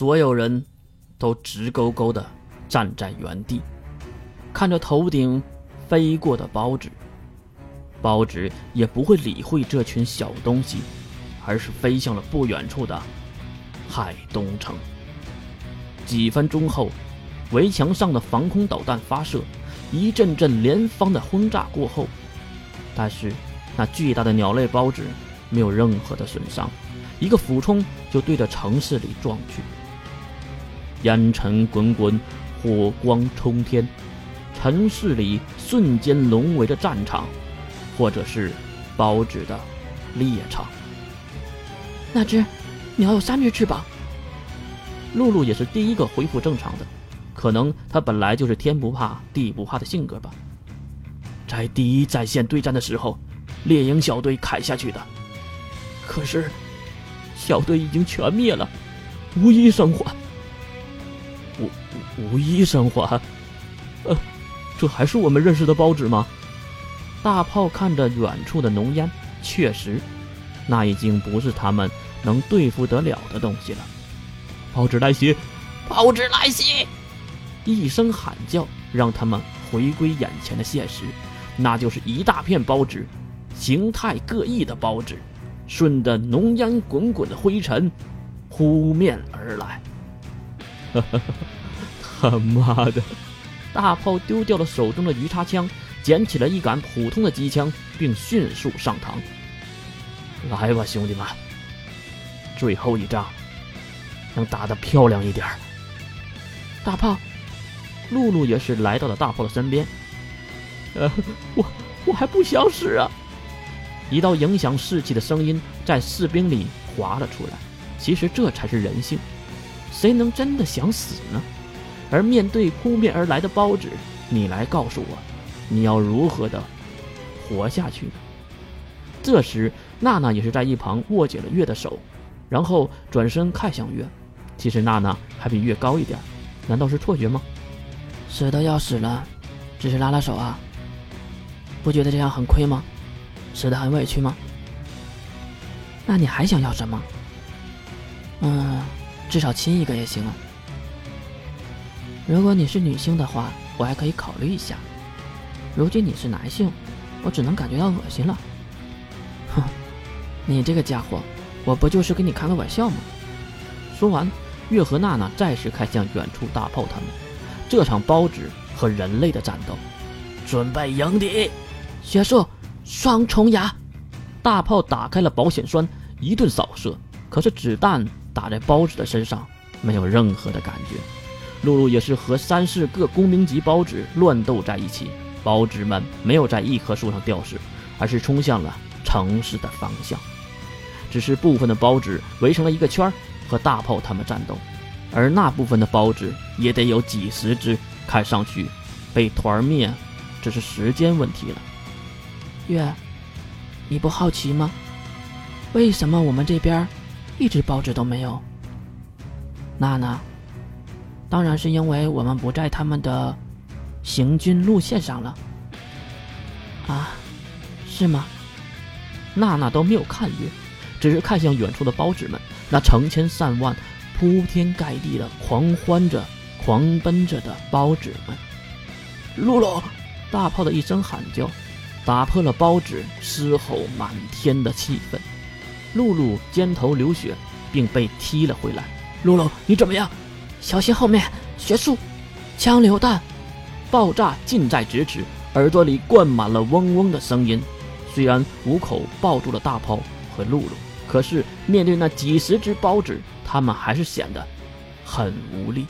所有人都直勾勾的站在原地，看着头顶飞过的包纸。包纸也不会理会这群小东西，而是飞向了不远处的海东城。几分钟后，围墙上的防空导弹发射，一阵阵连番的轰炸过后，但是那巨大的鸟类包纸没有任何的损伤，一个俯冲就对着城市里撞去。烟尘滚滚，火光冲天，城市里瞬间沦为了战场。或者是包纸的猎场。那只鸟有三只翅膀。露露也是第一个恢复正常的，可能她本来就是天不怕地不怕的性格吧。在第一战线对战的时候，猎鹰小队砍下去的，可是小队已经全灭了，无一生还。无无一生还？呃，这还是我们认识的包纸吗？大炮看着远处的浓烟，确实，那已经不是他们能对付得了的东西了。包纸来袭！包纸来袭！一声喊叫，让他们回归眼前的现实，那就是一大片包纸，形态各异的包纸，顺着浓烟滚滚的灰尘扑面而来。他妈的！大炮丢掉了手中的鱼叉枪。捡起了一杆普通的机枪，并迅速上膛。来吧，兄弟们，最后一仗，能打得漂亮一点。大炮，露露也是来到了大炮的身边。呃，我我还不想死啊！一道影响士气的声音在士兵里滑了出来。其实这才是人性，谁能真的想死呢？而面对扑面而来的包子，你来告诉我。你要如何的活下去？这时，娜娜也是在一旁握紧了月的手，然后转身看向月。其实娜娜还比月高一点，难道是错觉吗？死的要死了，只是拉拉手啊，不觉得这样很亏吗？死的很委屈吗？那你还想要什么？嗯，至少亲一个也行啊。如果你是女性的话，我还可以考虑一下。如今你是男性，我只能感觉到恶心了。哼，你这个家伙，我不就是跟你开个玩笑吗？说完，月和娜娜再次看向远处大炮他们。这场包纸和人类的战斗，准备迎敌。学术双重牙，大炮打开了保险栓，一顿扫射。可是子弹打在包子的身上，没有任何的感觉。露露也是和三四个公民级包子乱斗在一起。包子们没有在一棵树上吊死，而是冲向了城市的方向。只是部分的包子围成了一个圈儿和大炮他们战斗，而那部分的包子也得有几十只，看上去被团灭只是时间问题了。月，你不好奇吗？为什么我们这边一只报纸都没有？娜娜，当然是因为我们不在他们的。行军路线上了，啊，是吗？娜娜都没有看月，只是看向远处的包纸们，那成千上万、铺天盖地的狂欢着、狂奔着的包纸们。露露，大炮的一声喊叫，打破了包纸嘶吼满天的气氛。露露肩头流血，并被踢了回来。露露，你怎么样？小心后面，学术，枪榴弹。爆炸近在咫尺，耳朵里灌满了嗡嗡的声音。虽然五口抱住了大炮和露露，可是面对那几十只包子，他们还是显得很无力。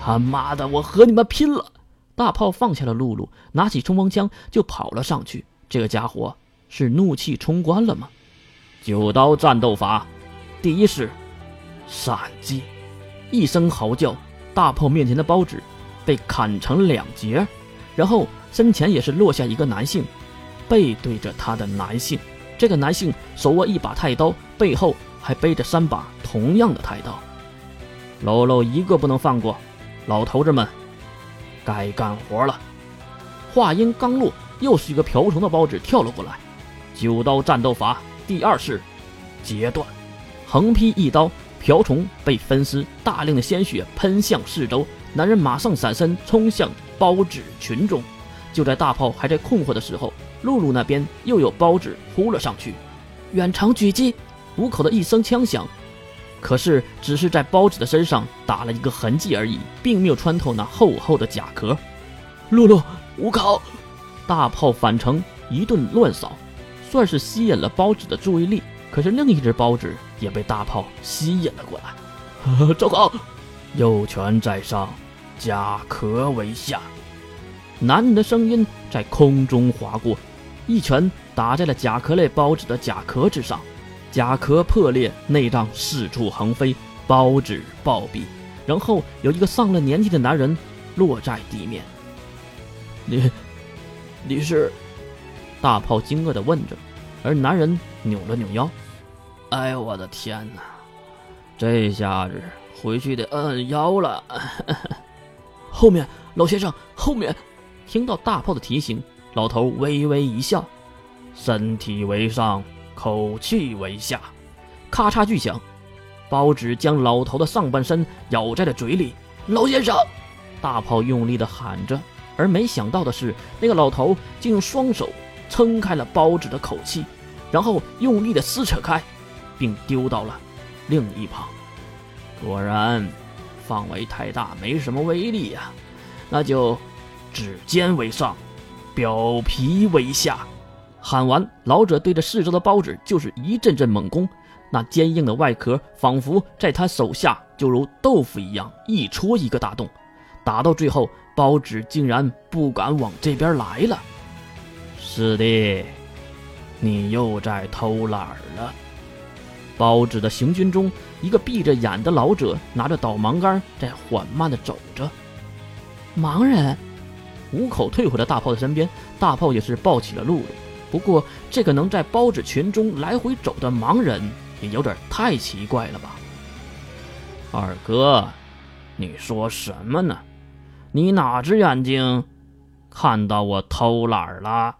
他妈的，我和你们拼了！大炮放下了露露，拿起冲锋枪就跑了上去。这个家伙是怒气冲冠了吗？九刀战斗法，第一式，闪击。一声嚎叫，大炮面前的包纸。被砍成两截，然后身前也是落下一个男性，背对着他的男性。这个男性手握一把太刀，背后还背着三把同样的太刀。喽喽，一个不能放过，老头子们，该干活了。话音刚落，又是一个瓢虫的包子跳了过来。九刀战斗法第二式，截断，横劈一刀，瓢虫被分尸，大量的鲜血喷向四周，男人马上闪身冲向包纸群中。就在大炮还在困惑的时候，露露那边又有包纸扑了上去，远程狙击，五口的一声枪响，可是只是在包纸的身上打了一个痕迹而已，并没有穿透那厚厚的甲壳。露露，五口，大炮返程一顿乱扫，算是吸引了包纸的注意力。可是另一只包纸也被大炮吸引了过来。糟糕！右拳在上，甲壳为下。男人的声音在空中划过，一拳打在了甲壳类包纸的甲壳之上，甲壳破裂，内脏四处横飞，包纸暴毙。然后有一个上了年纪的男人落在地面。你，你是？大炮惊愕地问着，而男人扭了扭腰。哎呦我的天哪！这下子回去得摁摁腰了。后面，老先生，后面！听到大炮的提醒，老头微微一笑：“身体为上，口气为下。”咔嚓巨响，包纸将老头的上半身咬在了嘴里。老先生，大炮用力地喊着，而没想到的是，那个老头竟用双手撑开了包纸的口气，然后用力的撕扯开。并丢到了另一旁。果然，范围太大，没什么威力呀。那就指尖为上，表皮为下。喊完，老者对着四周的包纸就是一阵阵猛攻。那坚硬的外壳仿佛在他手下就如豆腐一样，一戳一个大洞。打到最后，包纸竟然不敢往这边来了。师弟，你又在偷懒了。包子的行军中，一个闭着眼的老者拿着导盲杆在缓慢地走着。盲人，五口退回了大炮的身边，大炮也是抱起了露露。不过，这个能在包子群中来回走的盲人，也有点太奇怪了吧？二哥，你说什么呢？你哪只眼睛看到我偷懒了？